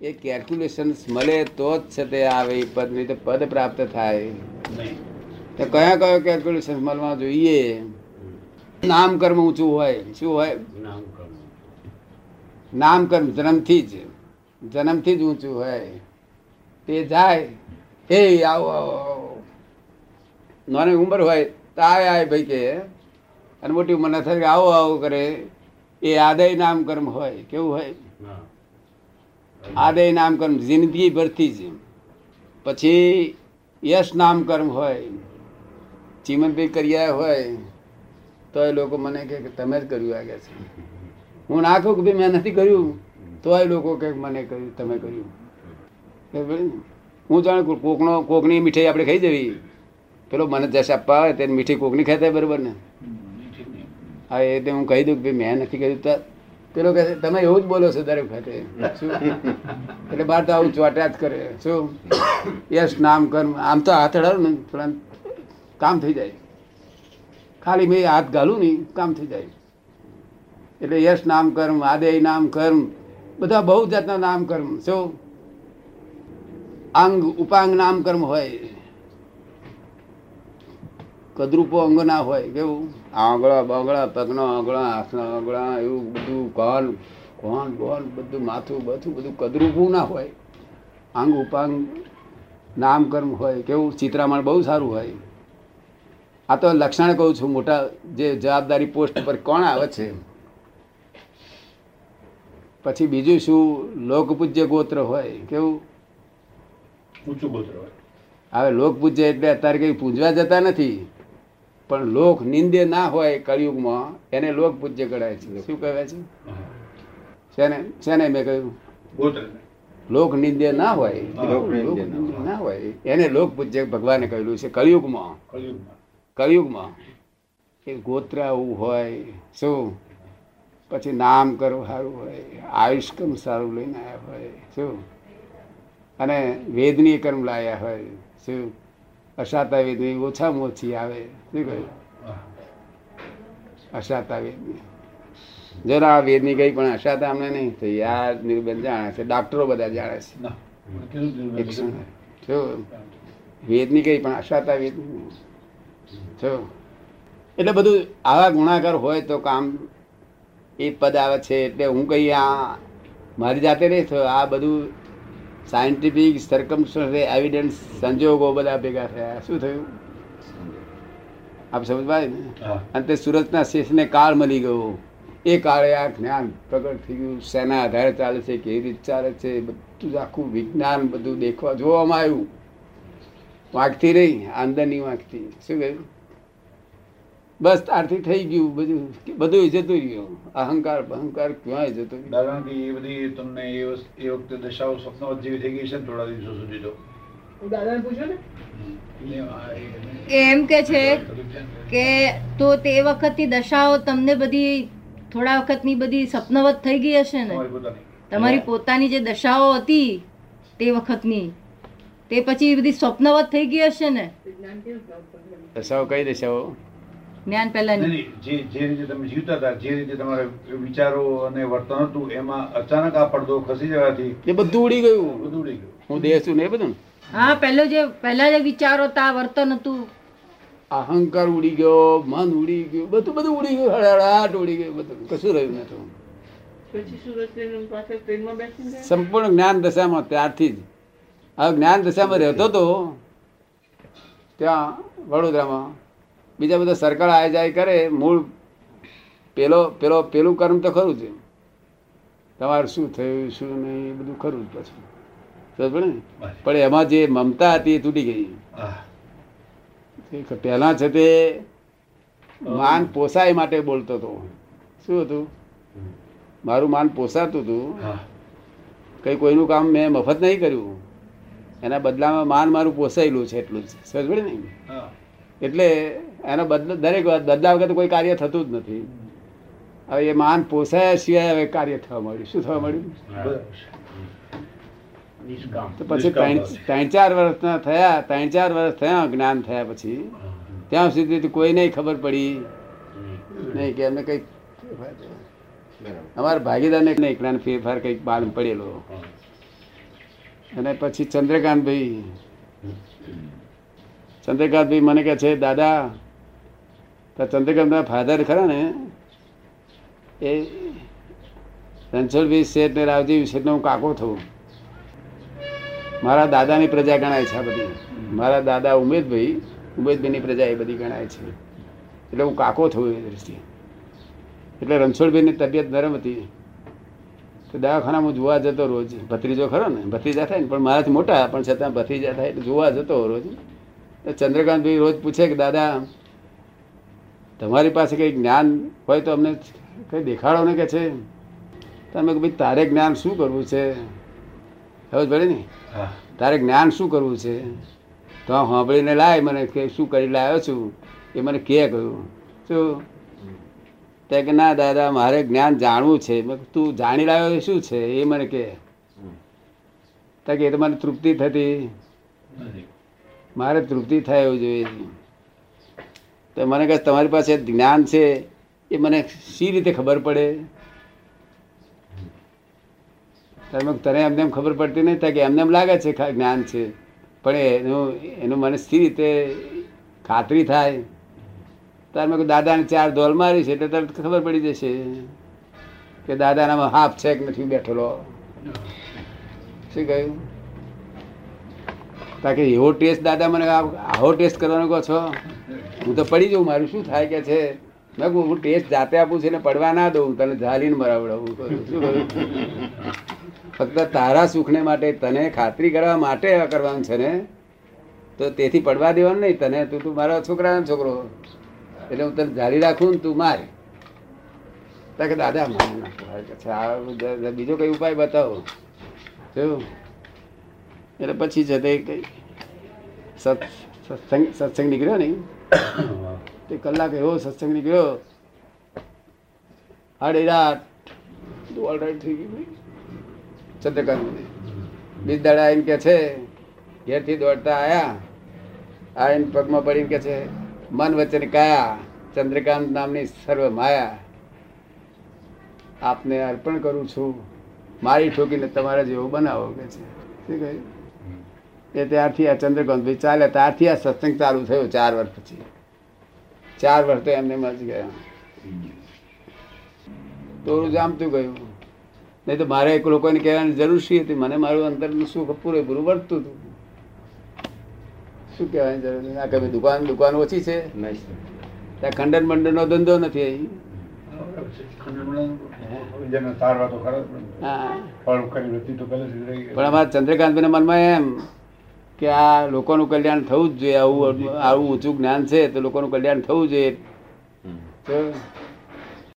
એ calculations મળે તો જ છે તે આવે એ પદ નહીં તો પદ પ્રાપ્ત થાય. તો કયા કયો કેલ્ક્યુલેશન મળવા જોઈએ? નામ કર્મ ઊંચું હોય શું હોય? નામ કર્મ નામ કર્મ જન્મથી જ. જન્મથી જ ઊંચું હોય. તે જાય. એ આવો આવો આવો. નાની ઉંમર હોય તો આય આય ભાઈ કે. અને મોટી ઉંમરના થાય કે આવો આવો કરે. એ આદય નામ કર્મ હોય કેવું હોય? હા આદય નામ કર્મ જિંદગી ભરથી જ પછી યશ નામ કર્મ હોય ચીમનભાઈ કર્યા હોય તો એ લોકો મને કહે કે તમે જ કર્યું આગળ છે. હું ના કહું કે ભાઈ મેં નથી કર્યું તો એ લોકો કે મને કર્યું તમે કર્યું? હું જાણ કોક- કોકનો કોકની મીઠાઈ આપણે ખાઈ જવી. પેલો મને જશ આપવા આવે તેને મીઠી કોકની ખાતા બરોબર ને? હા એ હું કહી દઉં કે ભાઈ મેં નથી કર્યું તો પેલો કહે તમે એવું જ બોલો છો દરેક વખતે એટલે બાર તો આવું ચોટ્યા જ કરે, શું? યશ નામ કર્મ. આમ તો હાથ અડાડું ને થોડા કામ થઈ જાય. ખાલી મેં હાથ ગાલું ને કામ થઈ જાય. એટલે યશ નામ કર્મ આદેય નામ કર્મ, બધા બહુ જાતના નામ કર્મ. શું? અંગ ઉપાંગ નામ કર્મ હોય. કદરૂપો અંગ ના હોય કેવું? આંગળા બાંગળા પગનો આંગળા હાથનો આંગળા એવું બધું કોન કોન બોન બધું માથું બધું બધું કદરૂપું ના હોય. આંગ ઉપાંગ નામકર્મ હોય કેવું? ચિત્રામણ બહુ સારું હોય. આ તો લક્ષણ કહું છું મોટા જે જવાબદારી પોસ્ટ પર કોણ આવે છે? પછી બીજું શું? લોકપૂજ્ય ગોત્ર હોય કેવું? ઊંચું ગોત્ર હોય. હવે લોક પૂજ્ય એટલે અત્યારે કઈ પૂજવા જતા નથી? પણ લોક નિંદે ના હોય કળિયુગમાં એને લોક પૂજ્ય કહેવાય છે. શું કહેવાય છે. શેને? શેને મેં કહ્યું? લોક નિંદે ના હોય. ના હોય. એને લોક પૂજ્ય ભગવાને કહેલું છે કળિયુગમાં. કળિયુગમાં. કળિયુગમાં. એ ગોત્ર આવું હોય શું? પછી નામ કરવું સારું હોય આયુષ કર્મ સારું લઈને આવ્યા હોય શું? અને વેદની કર્મ લાયા હોય શું? અશાતા વેદની ઓછામાં ઓછી આવે શું કહ્યું. અશાતા વેદની જરા આ વેદની ગઈ પણ અશાતા અમને નહીં થઈ આ નિર્બંધ જાણે છે ડાક્ટરો બધા જાણે છે વેદની કઈ પણ અશાતા વેદની એટલે બધું આવા ગુણાકાર હોય તો કામ એ પદ આવે છે. એટલે હું કઈ આ મારી જાતે નહીં થયો. આ બધું સાયન્ટિફિક સરકમસ્ટન્સ એવિડન્સ સંજોગો બધા ભેગા થયા. શું થયું? આપ સમજ ને? અને તે સુરતના શેષને કાળ મળી ગયો. એ કાળે આ જ્ઞાન પ્રગટ થઈ ગયું. શેના આધારે ચાલે છે કેવી રીતે ચાલે છે બધું જ આખું વિજ્ઞાન બધું દેખવા જોવામાં આવ્યું. વાંકતી રહી આંદરની વાંકતી શું કહ્યું? બસ તારથી થઈ ગયું બધું બધું જતું રહ્યું. અહંકાર અહંકાર ક્યાંય જતું દાદા કે એ બધી તમને એ વખતે દશાઓ સ્વપ્નવત જેવી થઈ ગઈ છે થોડા દિવસો સુધી તો? દાદાને પૂછ્યું ને? એમ કે છે. કે તો તે વખતની દશાઓ તમને બધી થોડા વખતની બધી સપનવત થઈ ગઈ હશે ને? તમારી પોતાની. જે દશાઓ હતી તે વખતની તે પછી બધી સ્વપ્નવત થઈ ગઈ હશે ને? દશાઓ કઈ દશાઓ? જ્ઞાન પહેલા પહેલાની જે જે રીતે તમે જીવતા હતા જે રીતે તમારા વિચારો અને વર્તન હતું એમાં અચાનક આ પડદો ખસી જવાથી એ બધું ઉડી ગયું. બધું ઉડી ગયું. હું દેહ છું ને એ બધું હા પહેલો જે પહેલા જે વિચારો હતા વર્તન હતું. અહંકાર ઉડી ગયો મન ઉડી ગયું બધું બધું ઉડી ગયું હળહળાટ ઉડી ગયું બધું. કશું રહ્યું નથી? સંપૂર્ણ જ્ઞાન દશામાં ત્યારથી જ. આ જ્ઞાન દશામાં રહેતો તો ત્યાં વડોદરામાં બીજા બધા સરકાર આય જાય કરે મૂળ પેલો પેલો પેલું કર્મ તો ખરું છે તમારે શું થયું શું નહીં એ બધું ખરું જ પછી? પણ એમાં જે મમતા હતી એ તૂટી ગઈ. પહેલા છે તે માન પોસાય માટે બોલતો હતો. શું હતું? મારું માન પોસાતું હતું. કઈ કોઈનું કામ મેં મફત નહીં કર્યું. એના બદલામાં માન મારું પોસાયેલું છે એટલું જ. સમજ પડે ને. એટલે એનો બદલ દરેક વાત બદલા વગર તો કોઈ કાર્ય થતું જ નથી. હવે એ માન પોસાયા સિવાય હવે કાર્ય થવા મળ્યું શું થવા મળ્યું. તો પછી ત્રણ ચાર વર્ષના થયા ત્રણ ચાર વર્ષ થયા જ્ઞાન થયા પછી ત્યાં સુધી કોઈ કોઈને ખબર પડી. નહીં કે એમને કઈ બરાબર અમારા ભાગીદારને નહીં એકલાને ફેરફાર કંઈક બાલ પડેલો. અને પછી ચંદ્રકાંતભાઈ ચંદ્રકાંતભાઈ મને કહે છે, દાદા, તો ચંદ્રકાંતના ફાધર ખરા ને? એ રણછોડભાઈ શેઠ ને રાવજી શેઠનો હું કાકો થઉં. મારા દાદાની પ્રજા ગણાય છે આ બધી. મારા દાદા ઉમેદભાઈ, ઉમેદભાઈની પ્રજા એ બધી ગણાય છે. એટલે હું કાકો થયું એ દ્રષ્ટિએ. એટલે રણછોડભાઈની તબિયત નરમ હતી. તો દવાખાનામાં જોવા જતો રોજ. ભત્રીજો ખરો ને, ભત્રીજા થાય ને, પણ મારાથી મોટા, પણ છતાં ભત્રીજા થાય એટલે જોવા જતો રોજ. ચંદ્રકાંતભાઈ રોજ પૂછે કે દાદા તમારી પાસે કંઈ જ્ઞાન હોય તો અમને કંઈ દેખાડો ને કે છે? તમે કે ભાઈ તારે જ્ઞાન શું કરવું છે? હવે પડે ને? તારે જ્ઞાન શું કરવું છે? તો આ સાંભળીને લાય મને કે શું કરી લાવ્યો છું? એ મને કે કહ્યું. શું તે કે ના દાદા મારે જ્ઞાન જાણવું છે. તું જાણી લાવ્યો શું છે? એ મને કે કે એ તો મને તૃપ્તિ થતી. મારે તૃપ્તિ થાય એવું જોઈએ તો મને કહે, તમારી પાસે જ્ઞાન છે, એ મને સી રીતે ખબર પડે? તમે તને એમને એમ ખબર પડતી નહીં થાય કે એમને એમ લાગે છે જ્ઞાન છે. પણ એનું એનું મને સી રીતે ખાતરી થાય? ત્યારે મેં દાદાને ચાર ધોલ મારી છે, એટલે તરત ખબર પડી જશે કે દાદાનામાં હાફ છે કે નથી બેઠેલો. શું કહ્યું? તાકે એવો ટેસ્ટ દાદા મને આવો ટેસ્ટ કરવાનો કહો છો? હું તો પડી જાઉં, મારું શું થાય કે છે? મેં કહું, હું ટેસ્ટ જાતે આપું છું ને પડવા ના દઉં, તને ઝાલીને મરાવડાવું શું ફક્ત તારા સુખને માટે, તને ખાતરી કરવા માટે કરવાનું છે ને? તો તેથી પડવા દેવાનું નહીં, તને તું તું મારા છોકરાનો છોકરો. એટલે હું તને જાળી રાખું ને તું માર. તાકે દાદા મારે ના કે છે. આ બધા- બીજો કઈ ઉપાય બતાવો? જોયું એટલે પછી છે તે સત્સંગ સત્સંગ નીકળ્યો ને તે કલાક એવો સત્સંગ નીકળ્યો. આડી રાત ઓલ રાઈટ થઈ ગયું ચંદ્રકાંત બીજ દાડા આવીને કે છે, ઘેરથી દોડતા આવ્યા આવીને પગમાં પડીને કે છે, મન વચન કાયા ચંદ્રકાંત નામની સર્વ માયા. આપને અર્પણ કરું છું. મારી ઠોકીને તમારા જેવો બનાવો, કે છે. શું કહ્યું? એ ત્યારથી આ ચંદ્રકાંતભાઈ ચાલે ત્યારથી આ સત્સંગ ચાલુ થયો ચાર વર્ષ પછી. ચાર વર્ષ તો એમને મજ ગયા. તોરું જામતું ગયું. નહીં તો મારે એક લોકોને કહેવાની જરૂર શી હતી? મને મારું અંતરનું સુખ પૂરેપૂરું વર્તતું હતું. શું કહેવાની જરૂર નથી? આ કઈ દુકાન દુકાન ઓછી છે? ત્યાં ખંડન મંડનનો ધંધો નથી અહીં? તો તો. પણ અમારા ચંદ્રકાંતભાઈના મનમાં એમ કે આ લોકોનું કલ્યાણ થવું જ જોઈએ આવું આવું ઊંચું જ્ઞાન છે તો લોકોનું કલ્યાણ થવું જોઈએ.